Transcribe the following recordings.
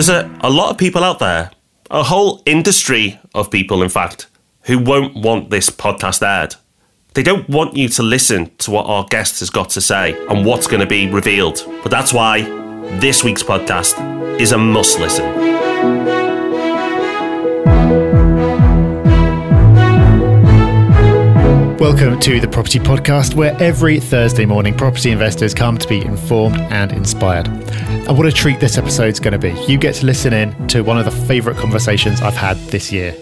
There's a, a lot of people out there, a whole industry of people, in fact, who won't want this podcast aired. They don't want you to listen to what our guest has got to say and what's going to be revealed. But that's why this week's podcast is a must listen. Welcome to the Property Podcast, where every Thursday morning property investors come to be informed and inspired. And what a treat this episode's going to be. You get to listen in to one of the favourite conversations I've had this year.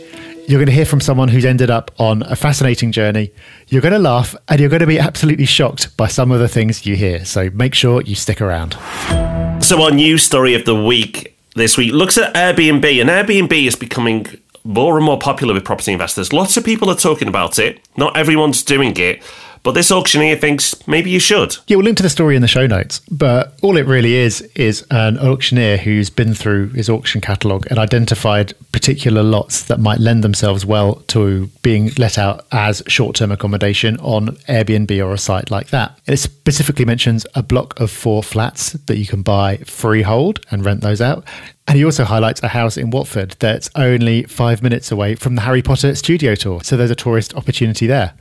You're going to hear from someone who's ended up on a fascinating journey. You're going to laugh and you're going to be absolutely shocked by some of the things you hear. So make sure you stick around. So, our news story of the week this week looks at Airbnb, and Airbnb is becoming more and more popular with property investors. Lots of people are talking about it. Not everyone's doing it. But this auctioneer thinks maybe you should. Yeah, we'll link to the story in the show notes. But all it really is is an auctioneer who's been through his auction catalogue and identified particular lots that might lend themselves well to being let out as short term accommodation on Airbnb or a site like that. It specifically mentions a block of four flats that you can buy freehold and rent those out. And he also highlights a house in Watford that's only five minutes away from the Harry Potter studio tour. So there's a tourist opportunity there.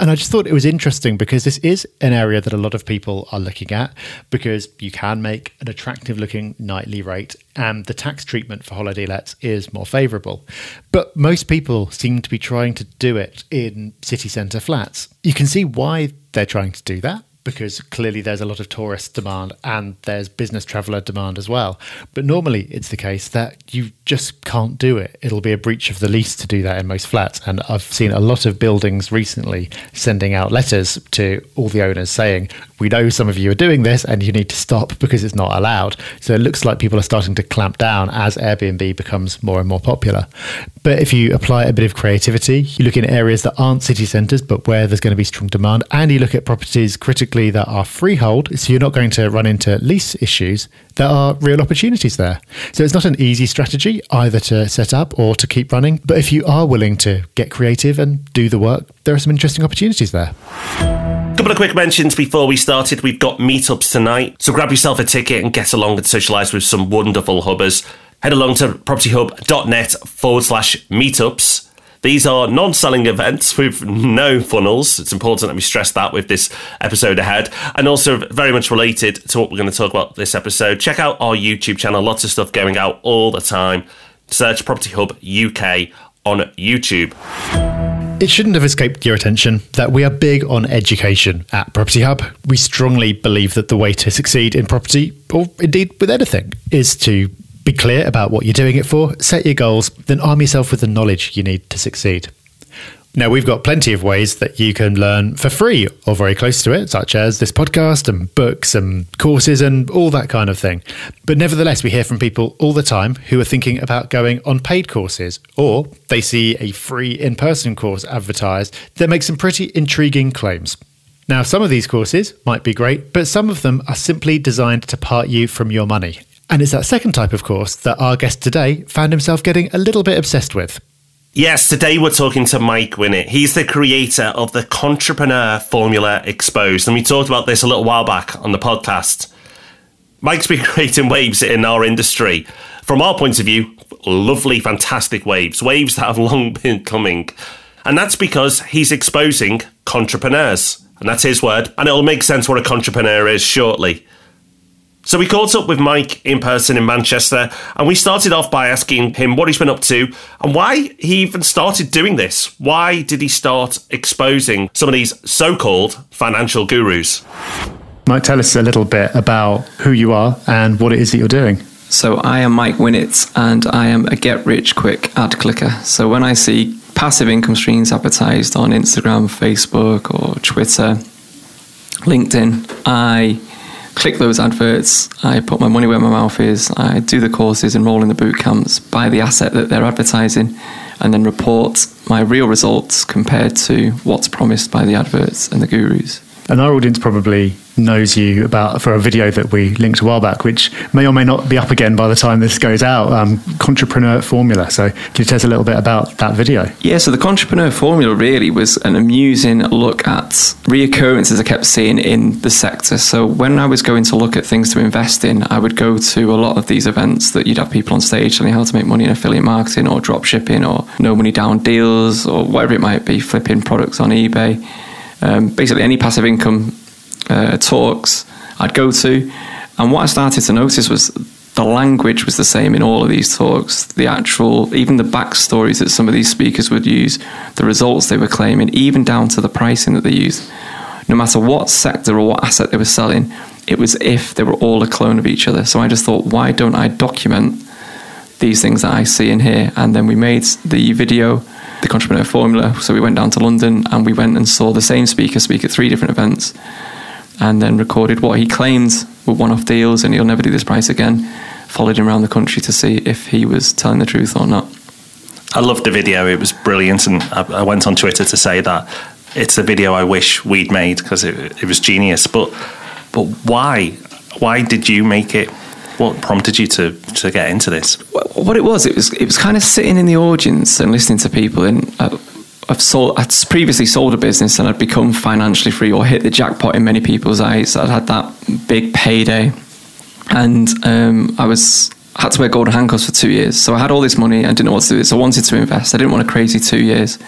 And I just thought it was interesting because this is an area that a lot of people are looking at because you can make an attractive looking nightly rate and the tax treatment for holiday lets is more favourable. But most people seem to be trying to do it in city centre flats. You can see why they're trying to do that because clearly there's a lot of tourist demand and there's business traveller demand as well. But normally it's the case that you just can't do it. It'll be a breach of the lease to do that in most flats. And I've seen a lot of buildings recently sending out letters to all the owners saying, we know some of you are doing this and you need to stop because it's not allowed. So it looks like people are starting to clamp down as Airbnb becomes more and more popular. But if you apply a bit of creativity, you look in areas that aren't city centres, but where there's going to be strong demand, and you look at properties critically that are freehold, so you're not going to run into lease issues, there are real opportunities there. So it's not an easy strategy either to set up or to keep running. But if you are willing to get creative and do the work, there are some interesting opportunities there. Couple of quick mentions before we started. We've got meetups tonight, so grab yourself a ticket and get along and socialise with some wonderful hubbers head along to propertyhub.net forward slash meetups. These are non selling events with no funnels. It's important that we stress that with this episode ahead. And also, very much related to what we're going to talk about this episode, check out our YouTube channel. Lots of stuff going out all the time. Search Property Hub UK on YouTube. It shouldn't have escaped your attention that we are big on education at Property Hub. We strongly believe that the way to succeed in property, or indeed with anything, is to be clear about what you're doing it for, set your goals, then arm yourself with the knowledge you need to succeed. Now, we've got plenty of ways that you can learn for free or very close to it, such as this podcast and books and courses and all that kind of thing. But nevertheless, we hear from people all the time who are thinking about going on paid courses, or they see a free in person course advertised that makes some pretty intriguing claims. Now, some of these courses might be great, but some of them are simply designed to part you from your money and it's that second type of course that our guest today found himself getting a little bit obsessed with. Yes, today we're talking to Mike Winnet. He's the creator of the Contrepreneur Formula Exposed, and we talked about this a little while back on the podcast. Mike's been creating waves in our industry. From our point of view, lovely, fantastic waves, waves that have long been coming. And that's because he's exposing contrepreneurs. And that's his word. And it'll make sense what a contrepreneur is shortly. So we caught up with Mike in person in Manchester, and we started off by asking him what he's been up to and why he even started doing this. Why did he start exposing some of these so called financial gurus? Mike, tell us a little bit about who you are and what it is that you're doing. So, I am Mike Winnet, and I am a get rich quick ad clicker. So, when I see passive income streams advertised on Instagram, Facebook, or Twitter, LinkedIn, I click those adverts, I put my money where my mouth is, I do the courses, enroll in the boot camps, buy the asset that they're advertising, and then report my real results compared to what's promised by the adverts and the gurus. And our audience probably knows you about for a video that we linked a while back, which may or may not be up again by the time this goes out. Um, Contrepreneur Formula. So, can you tell us a little bit about that video? Yeah, so the Contrepreneur Formula really was an amusing look at reoccurrences I kept seeing in the sector. So, when I was going to look at things to invest in, I would go to a lot of these events that you'd have people on stage telling you how to make money in affiliate marketing or drop shipping or no money down deals or whatever it might be, flipping products on eBay. Um, basically, any passive income uh, talks I'd go to. And what I started to notice was the language was the same in all of these talks. The actual, even the backstories that some of these speakers would use, the results they were claiming, even down to the pricing that they used. No matter what sector or what asset they were selling, it was if they were all a clone of each other. So I just thought, why don't I document these things that I see in here? And then we made the video, the Contrepreneur Formula. So we went down to London and we went and saw the same speaker speak at three different events and then recorded what he claimed were one off deals and he'll never do this price again. Followed him around the country to see if he was telling the truth or not. I loved the video. It was brilliant. And I, I went on Twitter to say that it's a video I wish we'd made because it, it was genius. But but why? Why did you make it? What prompted you to, to get into this? What it was, it was it was kind of sitting in the audience and listening to people. And I've sold, I'd previously sold a business and I'd become financially free or hit the jackpot in many people's eyes. I'd had that big payday, and um, I was had to wear golden handcuffs for two years. So I had all this money and didn't know what to do with it. So I wanted to invest. I didn't want a crazy two years.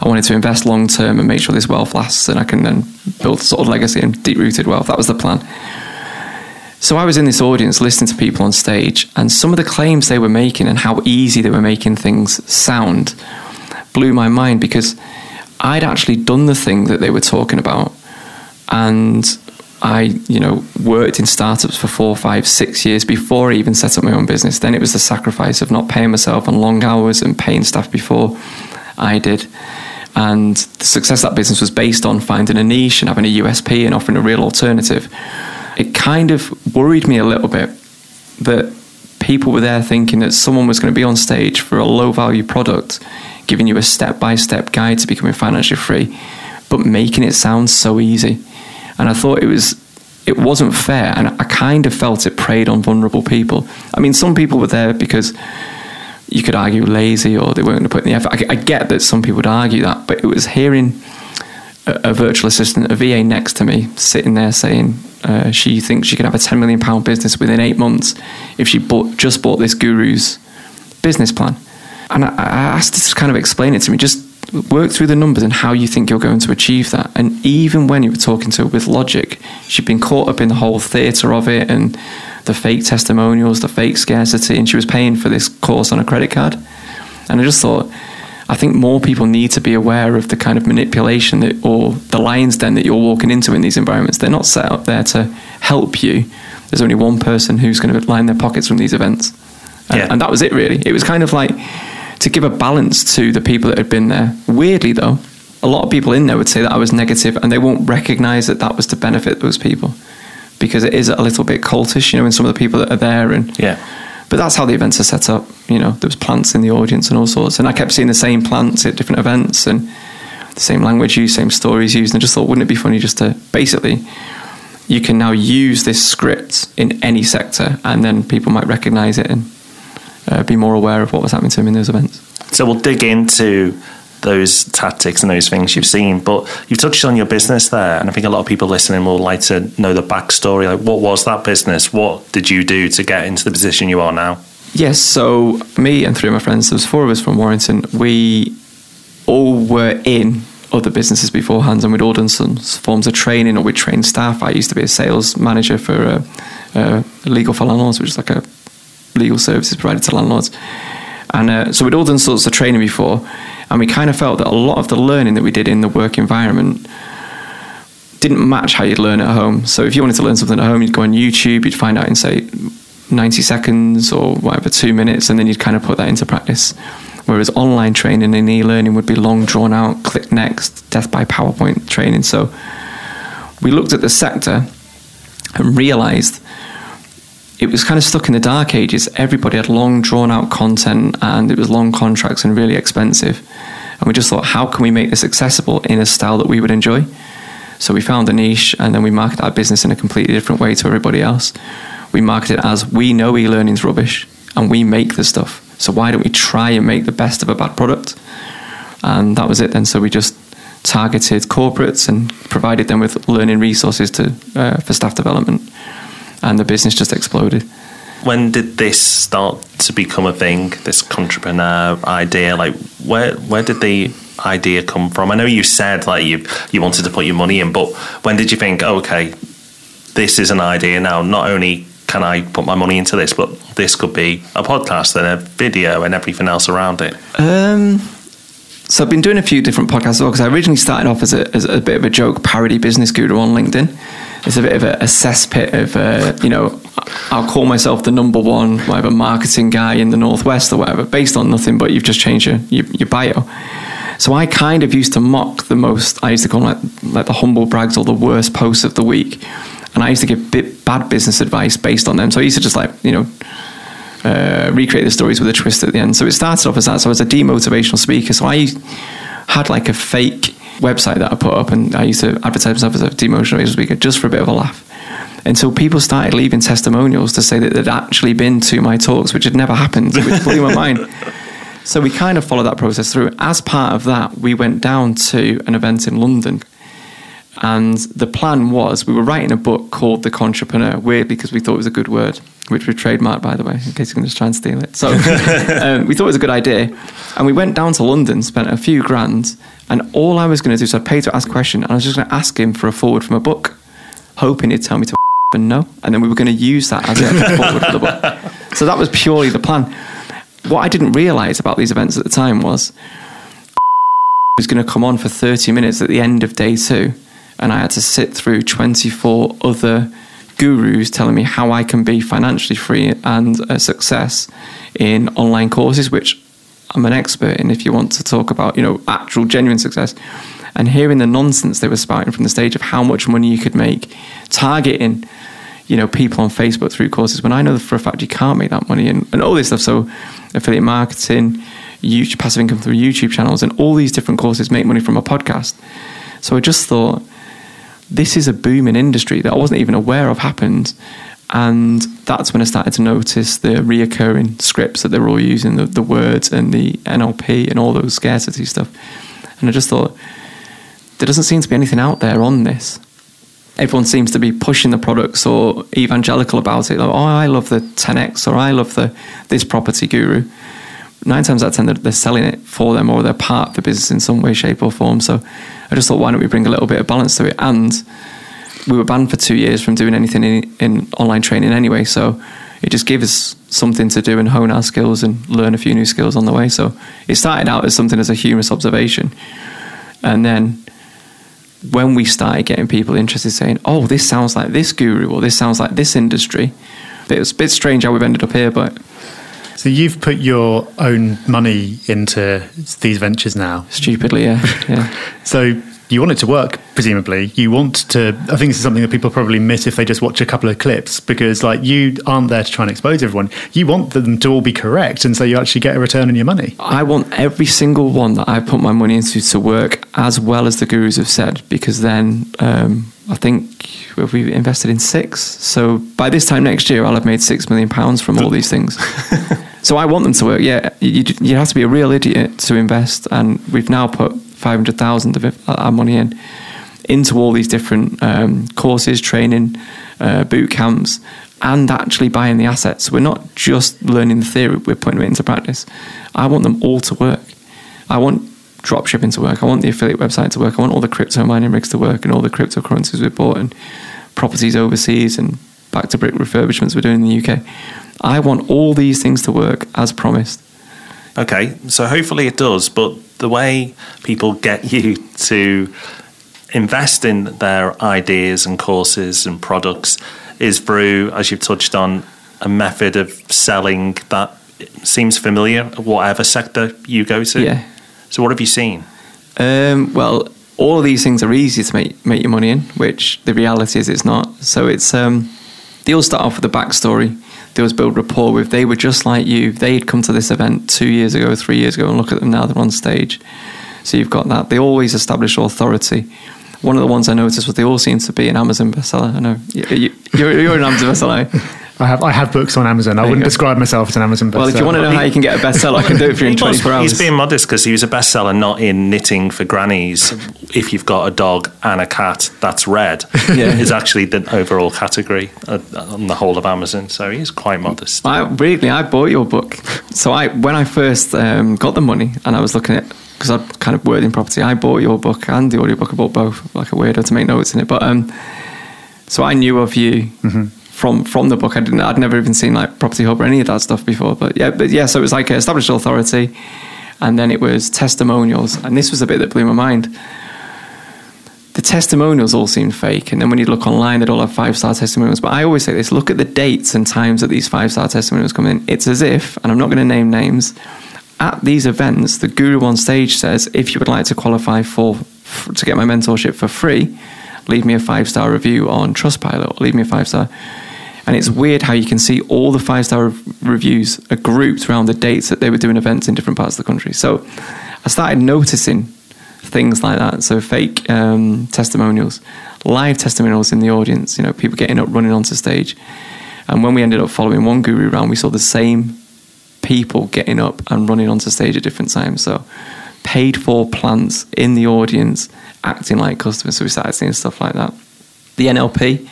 I wanted to invest long term and make sure this wealth lasts, and I can then build sort of legacy and deep rooted wealth. That was the plan. So I was in this audience listening to people on stage, and some of the claims they were making and how easy they were making things sound blew my mind because I'd actually done the thing that they were talking about. And I, you know, worked in startups for four, five, six years before I even set up my own business. Then it was the sacrifice of not paying myself on long hours and paying staff before I did. And the success that business was based on finding a niche and having a USP and offering a real alternative. It kind of worried me a little bit that people were there thinking that someone was going to be on stage for a low value product giving you a step by step guide to becoming financially free, but making it sound so easy. And I thought it was it wasn't fair, and I kind of felt it preyed on vulnerable people. I mean, some people were there because you could argue lazy or they weren't going to put in the effort. I, I get that some people would argue that, but it was hearing a, a virtual assistant, a VA next to me, sitting there saying uh, she thinks she could have a ten million pound business within eight months if she bought, just bought this guru's business plan. And I, I asked her to kind of explain it to me, just work through the numbers and how you think you're going to achieve that. And even when you were talking to her with logic, she'd been caught up in the whole theatre of it and the fake testimonials, the fake scarcity, and she was paying for this course on a credit card. And I just thought, I think more people need to be aware of the kind of manipulation that, or the lion's den that you're walking into in these environments. They're not set up there to help you. There's only one person who's going to line their pockets from these events. And, yeah. and that was it, really. It was kind of like, to give a balance to the people that had been there. Weirdly, though, a lot of people in there would say that I was negative and they won't recognize that that was to benefit those people because it is a little bit cultish, you know, in some of the people that are there. And yeah. But that's how the events are set up. You know, there was plants in the audience and all sorts. And I kept seeing the same plants at different events and the same language used, same stories used. And I just thought, wouldn't it be funny just to basically, you can now use this script in any sector and then people might recognize it and uh, be more aware of what was happening to them in those events. So we'll dig into those tactics and those things you've seen, but you've touched on your business there, and I think a lot of people listening will like to know the backstory. Like, what was that business? What did you do to get into the position you are now? Yes, so me and three of my friends, there was four of us from Warrington. We all were in other businesses beforehand, and we'd all done some forms of training, or we'd trained staff. I used to be a sales manager for a, a legal for landlords, which is like a legal services provided to landlords. And uh, so we'd all done sorts of training before, and we kind of felt that a lot of the learning that we did in the work environment didn't match how you'd learn at home. So if you wanted to learn something at home, you'd go on YouTube, you'd find out in say 90 seconds or whatever, two minutes, and then you'd kind of put that into practice. Whereas online training and e-learning would be long drawn out, click next, death by PowerPoint training. So we looked at the sector and realized it was kind of stuck in the dark ages. Everybody had long, drawn out content and it was long contracts and really expensive. And we just thought, how can we make this accessible in a style that we would enjoy? So we found a niche and then we marketed our business in a completely different way to everybody else. We marketed it as we know e learning's rubbish and we make the stuff. So why don't we try and make the best of a bad product? And that was it then. So we just targeted corporates and provided them with learning resources to uh, for staff development, and the business just exploded. When did this start to become a thing? This contrepreneur idea, like where where did the idea come from? I know you said like you you wanted to put your money in, but when did you think, oh, okay, this is an idea now? Not only can I put my money into this, but this could be a podcast and a video and everything else around it. Um, so I've been doing a few different podcasts as well because I originally started off as a, as a bit of a joke parody business guru on LinkedIn. It's a bit of a, a cesspit of, uh, you know, I'll call myself the number one whatever marketing guy in the Northwest or whatever, based on nothing, but you've just changed your, your, your bio. So I kind of used to mock the most, I used to call them like, like the humble brags or the worst posts of the week. And I used to give bit bad business advice based on them. So I used to just like, you know, uh, recreate the stories with a twist at the end. So it started off as that. So I was a demotivational speaker. So I had like a fake website that I put up, and I used to advertise myself as a demotivational speaker just for a bit of a laugh. And so people started leaving testimonials to say that they'd actually been to my talks, which had never happened, which blew my mind. So we kind of followed that process through. As part of that, we went down to an event in London. And the plan was we were writing a book called The Contrepreneur, weird because we thought it was a good word which we trademarked, by the way, in case you're going to try and steal it. So um, we thought it was a good idea. And we went down to London, spent a few grand, and all I was going to do, so I paid to ask a question, and I was just going to ask him for a forward from a book, hoping he'd tell me to and no. And then we were going to use that as a forward for the book. So that was purely the plan. What I didn't realize about these events at the time was was going to come on for 30 minutes at the end of day two, and I had to sit through 24 other gurus telling me how I can be financially free and a success in online courses, which I'm an expert in if you want to talk about, you know, actual genuine success. And hearing the nonsense they were spouting from the stage of how much money you could make targeting, you know, people on Facebook through courses when I know for a fact you can't make that money and, and all this stuff. So affiliate marketing, YouTube, passive income through YouTube channels and all these different courses make money from a podcast. So I just thought this is a booming industry that I wasn't even aware of happened. And that's when I started to notice the reoccurring scripts that they were all using, the, the words and the NLP and all those scarcity stuff. And I just thought, there doesn't seem to be anything out there on this. Everyone seems to be pushing the products or evangelical about it. Like, oh, I love the 10x or I love the this property guru. Nine times out of ten, they're, selling it for them or they're part of the business in some way, shape, or form. So I just thought, why don't we bring a little bit of balance to it? And we were banned for two years from doing anything in, in online training anyway. So it just gave us something to do and hone our skills and learn a few new skills on the way. So it started out as something as a humorous observation. And then when we started getting people interested saying, oh, this sounds like this guru or this sounds like this industry, it was a bit strange how we've ended up here, but so you've put your own money into these ventures now. Stupidly, yeah. yeah. so you want it to work, presumably. You want to. I think this is something that people probably miss if they just watch a couple of clips because, like, you aren't there to try and expose everyone. You want them to all be correct, and so you actually get a return on your money. I want every single one that I put my money into to work as well as the gurus have said, because then um, I think we've invested in six. So by this time next year, I'll have made six million pounds from all these things. so I want them to work. Yeah, you, you have to be a real idiot to invest, and we've now put five hundred thousand of our money in into all these different um, courses, training, uh, boot camps, and actually buying the assets. We're not just learning the theory; we're putting it into practice. I want them all to work. I want drop shipping to work. I want the affiliate website to work. I want all the crypto mining rigs to work and all the cryptocurrencies we bought and properties overseas and back to brick refurbishments we're doing in the UK. I want all these things to work as promised. Okay, so hopefully it does, but the way people get you to invest in their ideas and courses and products is through, as you've touched on, a method of selling that seems familiar, whatever sector you go to. Yeah. So, what have you seen? Um, well, all of these things are easy to make make your money in, which the reality is it's not. So it's um, they all start off with a backstory. They always build rapport with. They were just like you. They'd come to this event two years ago, three years ago, and look at them now. They're on stage. So you've got that. They always establish authority, one of the ones I noticed was they all seem to be an Amazon bestseller. I know you, are you, an Amazon bestseller. I have I have books on Amazon. I wouldn't describe myself as an Amazon bestseller. Well, if you want to know how you can get a bestseller, I can do it for you in 24 hours. He's being modest because he was a bestseller not in knitting for grannies. If you've got a dog and a cat, that's red. Yeah. is actually the overall category uh, on the whole of Amazon. So he's quite modest. I really I bought your book. So I when I first um, got the money and I was looking at because I kind of worked in property, I bought your book and the audiobook. I bought both like a weirdo to make notes in it. But um, so I knew of you. Mm-hmm from from the book. I didn't. I'd never even seen like Property Hub or any of that stuff before. But yeah, but yeah. So it was like uh, established authority, and then it was testimonials, and this was a bit that blew my mind. The testimonials all seemed fake, and then when you look online, they'd all have five star testimonials. But I always say this: look at the dates and times that these five star testimonials come in. It's as if, and I'm not going to name names. At these events, the guru on stage says, if you would like to qualify for, for to get my mentorship for free, leave me a five star review on Trustpilot or leave me a five star and it's weird how you can see all the five star reviews are grouped around the dates that they were doing events in different parts of the country. So I started noticing things like that. So fake um, testimonials, live testimonials in the audience, you know, people getting up, running onto stage. And when we ended up following one guru around, we saw the same people getting up and running onto stage at different times. So paid for plants in the audience acting like customers. So we started seeing stuff like that. The NLP,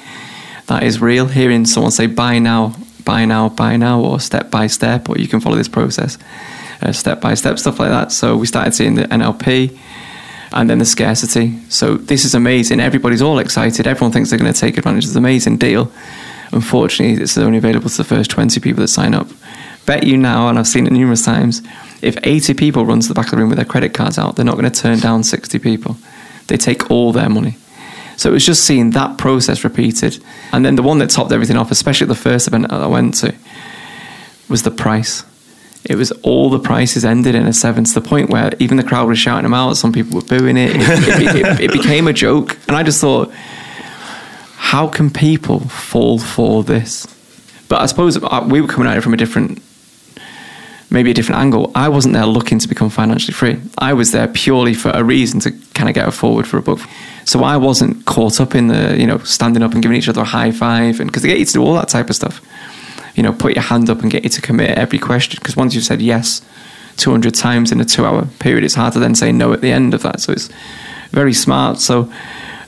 that is real. Hearing someone say buy now, buy now, buy now, or step by step, or you can follow this process uh, step by step, stuff like that. So we started seeing the NLP and then the scarcity. So this is amazing. Everybody's all excited. Everyone thinks they're going to take advantage of this amazing deal. Unfortunately, it's only available to the first 20 people that sign up. Bet you now, and I've seen it numerous times, if 80 people run to the back of the room with their credit cards out, they're not going to turn down 60 people. They take all their money. So it was just seeing that process repeated. And then the one that topped everything off, especially the first event that I went to, was the price. It was all the prices ended in a seven to the point where even the crowd was shouting them out. Some people were booing it. It, it, it, it became a joke. And I just thought, how can people fall for this? But I suppose uh, we were coming at it from a different maybe a different angle. I wasn't there looking to become financially free. I was there purely for a reason to kind of get a forward for a book. So I wasn't caught up in the, you know, standing up and giving each other a high five. And because they get you to do all that type of stuff, you know, put your hand up and get you to commit every question. Because once you've said yes 200 times in a two hour period, it's hard to then say no at the end of that. So it's very smart. So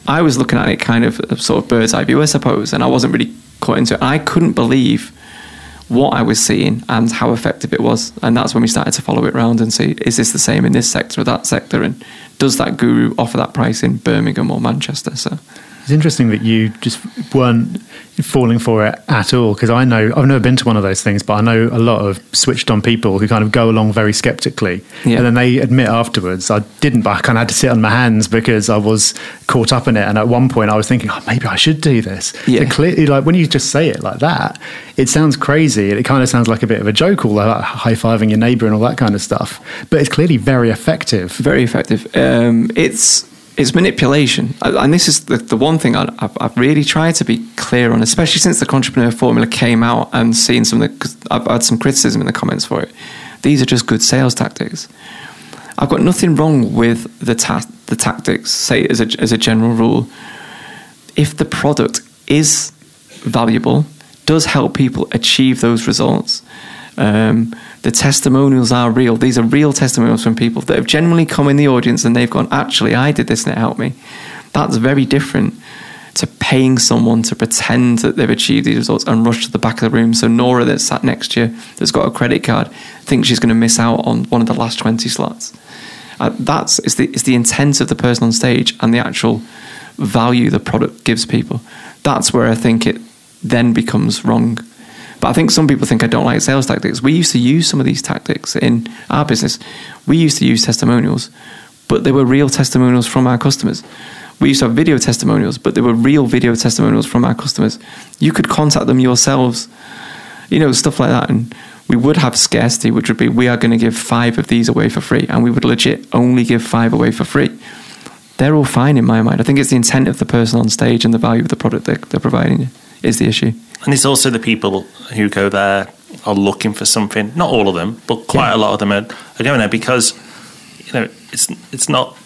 I was looking at it kind of sort of bird's eye view, I suppose. And I wasn't really caught into it. I couldn't believe what I was seeing and how effective it was. And that's when we started to follow it around and see is this the same in this sector or that sector? And does that guru offer that price in Birmingham or Manchester? So it's interesting that you just weren't falling for it at all because I know I've never been to one of those things, but I know a lot of switched on people who kind of go along very skeptically, yeah. and then they admit afterwards, "I didn't," but I kind of had to sit on my hands because I was caught up in it. And at one point, I was thinking, "Oh, maybe I should do this." Yeah. clearly, like when you just say it like that, it sounds crazy. It kind of sounds like a bit of a joke, all that high fiving your neighbour and all that kind of stuff. But it's clearly very effective. Very effective. Um, it's it's manipulation. And this is the, the one thing I, have I've really tried to be clear on, especially since the Contrepreneur Formula came out and seen some of the, I've had some criticism in the comments for it. These are just good sales tactics. I've got nothing wrong with the, ta- the tactics, say as a, as a general rule. If the product is valuable, does help people achieve those results, um, the testimonials are real. These are real testimonials from people that have genuinely come in the audience and they've gone, actually, I did this and it helped me. That's very different to paying someone to pretend that they've achieved these results and rush to the back of the room. So Nora that's sat next to you, that's got a credit card, thinks she's going to miss out on one of the last 20 slots. Uh, that's it's the, it's the intent of the person on stage and the actual value the product gives people. That's where I think it then becomes wrong. But I think some people think I don't like sales tactics. We used to use some of these tactics in our business. We used to use testimonials, but they were real testimonials from our customers. We used to have video testimonials, but they were real video testimonials from our customers. You could contact them yourselves, you know, stuff like that. And we would have scarcity, which would be we are going to give five of these away for free, and we would legit only give five away for free. They're all fine in my mind. I think it's the intent of the person on stage and the value of the product they're, they're providing is the issue. And it's also the people who go there are looking for something. Not all of them, but quite yeah. a lot of them are, are going there because you know it's it's not.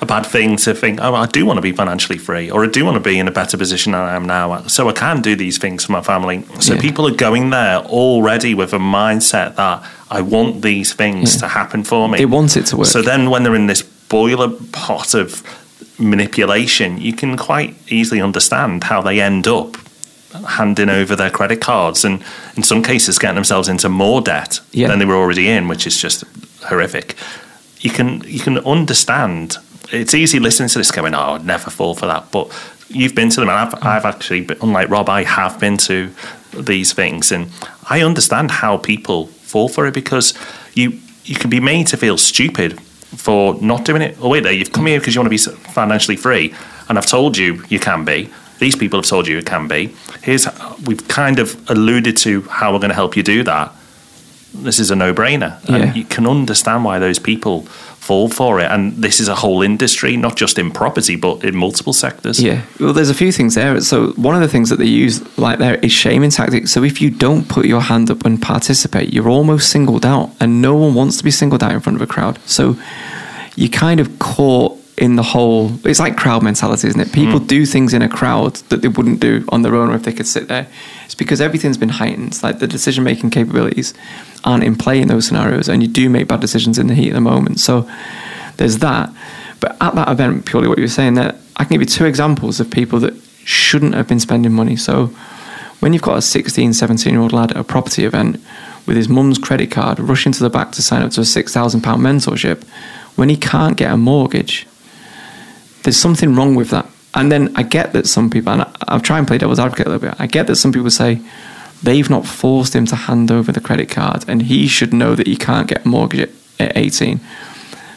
a bad thing to think, oh, I do want to be financially free, or I do want to be in a better position than I am now, so I can do these things for my family. So Yeah. people are going there already with a mindset that I want these things Yeah. to happen for me. They want it to work. So then when they're in this boiler pot of manipulation, you can quite easily understand how they end up handing over their credit cards and in some cases getting themselves into more debt Yeah. than they were already in, which is just horrific. You can you can understand. It's easy listening to this going, "Oh, I'd never fall for that," but you've been to them, and I've, mm. I've actually, been- unlike Rob, I have been to these things, and I understand how people fall for it because you you can be made to feel stupid for not doing it. Oh wait, there, you've come here because you want to be financially free, and I've told you you can be. These people have told you it can be. Here's we've kind of alluded to how we're going to help you do that. This is a no-brainer, Yeah. and you can understand why those people fall for it. And this is a whole industry, not just in property, but in multiple sectors. Yeah, well, there's a few things there. So one of the things that they use, like there, is shaming tactics. So if you don't put your hand up and participate, you're almost singled out, and no one wants to be singled out in front of a crowd. So you kind of caught in the whole. It's like crowd mentality, isn't it? People mm. do things in a crowd that they wouldn't do on their own, or if they could sit there. It's because everything's been heightened. Like the decision making capabilities aren't in play in those scenarios, and you do make bad decisions in the heat of the moment. So there's that. But at that event, purely what you were saying there, I can give you two examples of people that shouldn't have been spending money. So when you've got a 16, 17 year old lad at a property event with his mum's credit card rushing to the back to sign up to a £6,000 mentorship, when he can't get a mortgage, there's something wrong with that. And then I get that some people, and I, I'll try and play devil's advocate a little bit, I get that some people say they've not forced him to hand over the credit card and he should know that he can't get a mortgage at, at 18.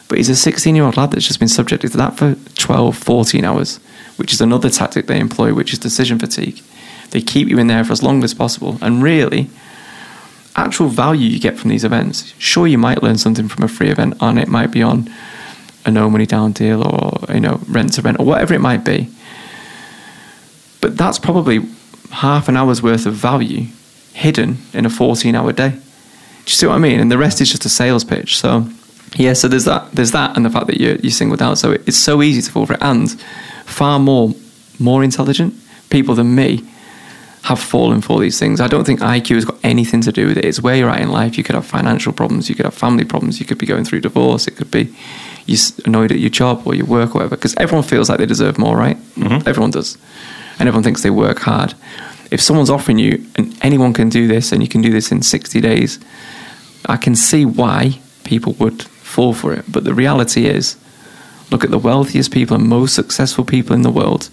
But he's a 16 year old lad that's just been subjected to that for 12, 14 hours, which is another tactic they employ, which is decision fatigue. They keep you in there for as long as possible. And really, actual value you get from these events, sure, you might learn something from a free event, and it might be on a no money down deal or, you know, rent to rent or whatever it might be. But that's probably half an hour's worth of value hidden in a 14 hour day. Do you see what I mean? And the rest is just a sales pitch. So, yeah, so there's that, there's that, and the fact that you're, you're singled out. So it's so easy to fall for it, and far more, more intelligent people than me have fallen for these things. I don't think IQ has got anything to do with it. It's where you're at in life. You could have financial problems, you could have family problems, you could be going through divorce, it could be you're annoyed at your job or your work or whatever. Because everyone feels like they deserve more, right? Mm-hmm. Everyone does, and everyone thinks they work hard. If someone's offering you, and anyone can do this, and you can do this in 60 days, I can see why people would fall for it. But the reality is, look at the wealthiest people and most successful people in the world.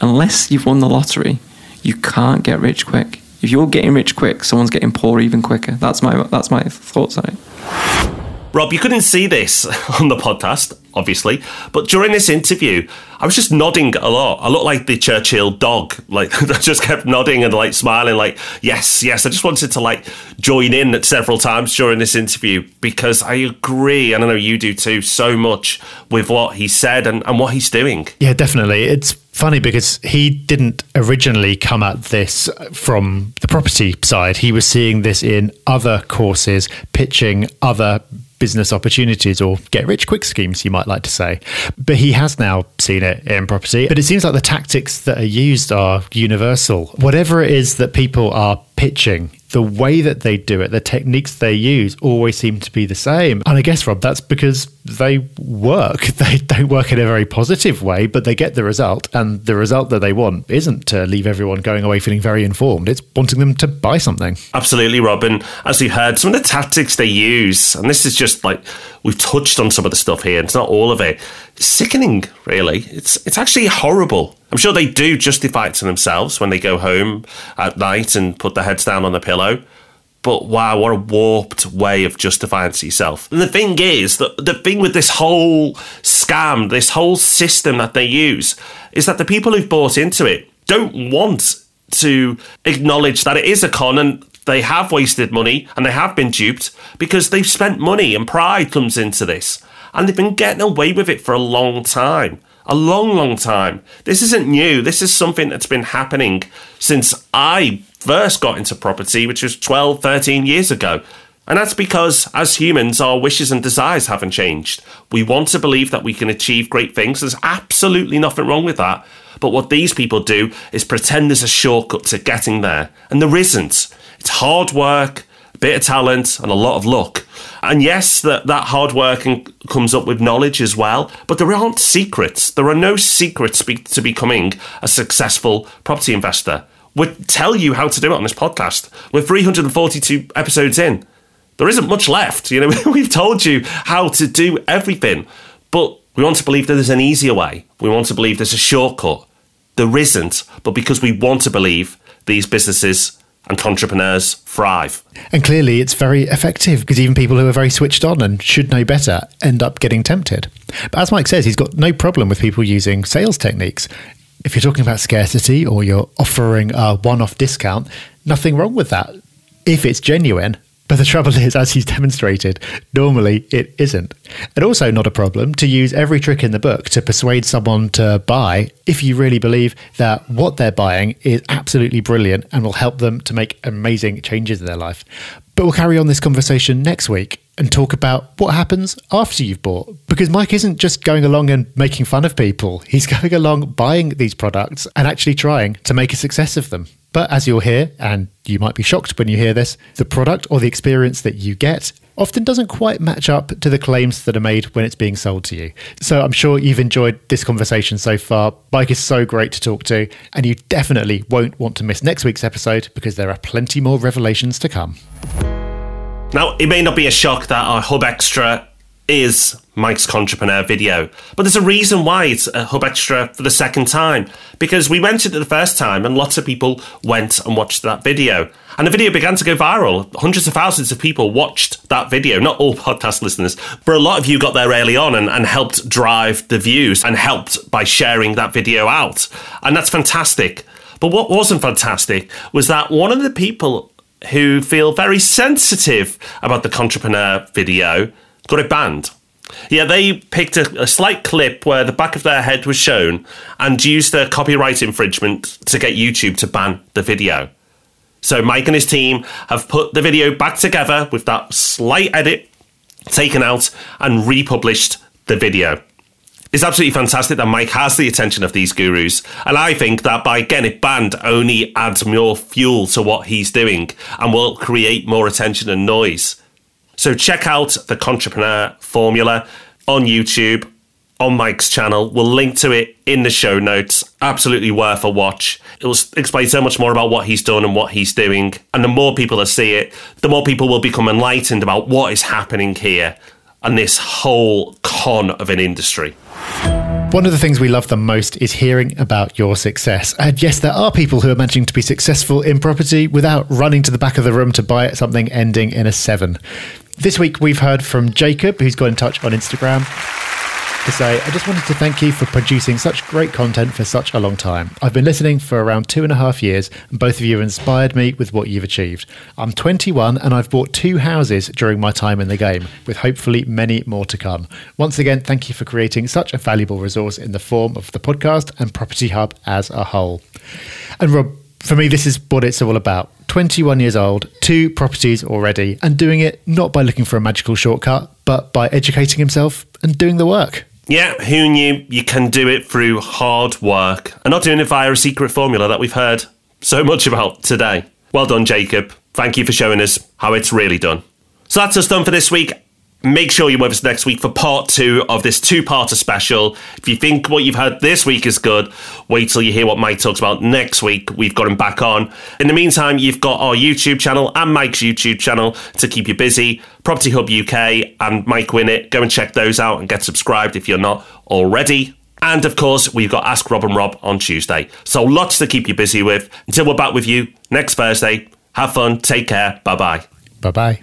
Unless you've won the lottery, you can't get rich quick. If you're getting rich quick, someone's getting poor even quicker. That's my that's my thoughts on it. Rob, you couldn't see this on the podcast, obviously, but during this interview, I was just nodding a lot. I looked like the Churchill dog, like I just kept nodding and like smiling, like yes, yes. I just wanted to like join in at several times during this interview because I agree, and I know you do too, so much with what he said and, and what he's doing. Yeah, definitely. It's funny because he didn't originally come at this from the property side. He was seeing this in other courses, pitching other business opportunities or get rich quick schemes, you might like to say. But he has now seen it in property. But it seems like the tactics that are used are universal. Whatever it is that people are pitching, the way that they do it, the techniques they use always seem to be the same. And I guess, Rob, that's because they work. They don't work in a very positive way, but they get the result. And the result that they want isn't to leave everyone going away feeling very informed, it's wanting them to buy something. Absolutely, Robin. As we heard, some of the tactics they use, and this is just like we've touched on some of the stuff here, it's not all of it. Sickening, really. It's it's actually horrible. I'm sure they do justify it to themselves when they go home at night and put their heads down on the pillow. But wow, what a warped way of justifying to yourself. And the thing is that the thing with this whole scam, this whole system that they use, is that the people who've bought into it don't want to acknowledge that it is a con and they have wasted money and they have been duped because they've spent money and pride comes into this. And they've been getting away with it for a long time. A long, long time. This isn't new. This is something that's been happening since I first got into property, which was 12, 13 years ago. And that's because, as humans, our wishes and desires haven't changed. We want to believe that we can achieve great things. There's absolutely nothing wrong with that. But what these people do is pretend there's a shortcut to getting there. And there isn't. It's hard work, bit of talent, and a lot of luck. And yes, that, that hard work and comes up with knowledge as well, but there aren't secrets. There are no secrets to becoming a successful property investor. We'll tell you how to do it on this podcast. We're 342 episodes in there isn't much left. You know, we've told you how to do everything, but we want to believe that there's an easier way. We want to believe there's a shortcut. There isn't, but because we want to believe these businesses and entrepreneurs thrive. And clearly, it's very effective because even people who are very switched on and should know better end up getting tempted. But as Mike says, he's got no problem with people using sales techniques. If you're talking about scarcity or you're offering a one off discount, nothing wrong with that. If it's genuine but the trouble is, as he's demonstrated, normally it isn't. And also, not a problem to use every trick in the book to persuade someone to buy if you really believe that what they're buying is absolutely brilliant and will help them to make amazing changes in their life. But we'll carry on this conversation next week and talk about what happens after you've bought. Because Mike isn't just going along and making fun of people, he's going along buying these products and actually trying to make a success of them. But as you'll hear, and you might be shocked when you hear this, the product or the experience that you get often doesn't quite match up to the claims that are made when it's being sold to you. So I'm sure you've enjoyed this conversation so far. Mike is so great to talk to, and you definitely won't want to miss next week's episode because there are plenty more revelations to come. Now, it may not be a shock that our Hub Extra is Mike's Contrepreneur video. But there's a reason why it's a Hub Extra for the second time. Because we went it the first time and lots of people went and watched that video. And the video began to go viral. Hundreds of thousands of people watched that video. Not all podcast listeners, but a lot of you got there early on and, and helped drive the views and helped by sharing that video out. And that's fantastic. But what wasn't fantastic was that one of the people who feel very sensitive about the Contrepreneur video got it banned. Yeah, they picked a, a, slight clip where the back of their head was shown and used the copyright infringement to get YouTube to ban the video. So Mike and his team have put the video back together with that slight edit taken out and republished the video. It's absolutely fantastic that Mike has the attention of these gurus, and I think that by getting it banned only adds more fuel to what he's doing and will create more attention and noise. So check out the Contrepreneur Formula on YouTube, on Mike's channel. We'll link to it in the show notes. Absolutely worth a watch. It will explain so much more about what he's done and what he's doing. And the more people that see it, the more people will become enlightened about what is happening here and this whole con of an industry. One of the things we love the most is hearing about your success. And yes, there are people who are managing to be successful in property without running to the back of the room to buy something ending in a seven. This week, we've heard from Jacob, who's got in touch on Instagram to say, I just wanted to thank you for producing such great content for such a long time. I've been listening for around two and a half years, and both of you have inspired me with what you've achieved. I'm 21 and I've bought two houses during my time in the game, with hopefully many more to come. Once again, thank you for creating such a valuable resource in the form of the podcast and Property Hub as a whole. And Rob, for me, this is what it's all about. 21 years old, two properties already, and doing it not by looking for a magical shortcut, but by educating himself and doing the work. Yeah, who knew you can do it through hard work and not doing it via a secret formula that we've heard so much about today. Well done, Jacob. Thank you for showing us how it's really done. So that's us done for this week. Make sure you're with us next week for part two of this two parter special. If you think what you've heard this week is good, wait till you hear what Mike talks about next week. We've got him back on. In the meantime, you've got our YouTube channel and Mike's YouTube channel to keep you busy Property Hub UK and Mike Winnet. Go and check those out and get subscribed if you're not already. And of course, we've got Ask Rob and Rob on Tuesday. So lots to keep you busy with. Until we're back with you next Thursday, have fun, take care, bye bye. Bye bye.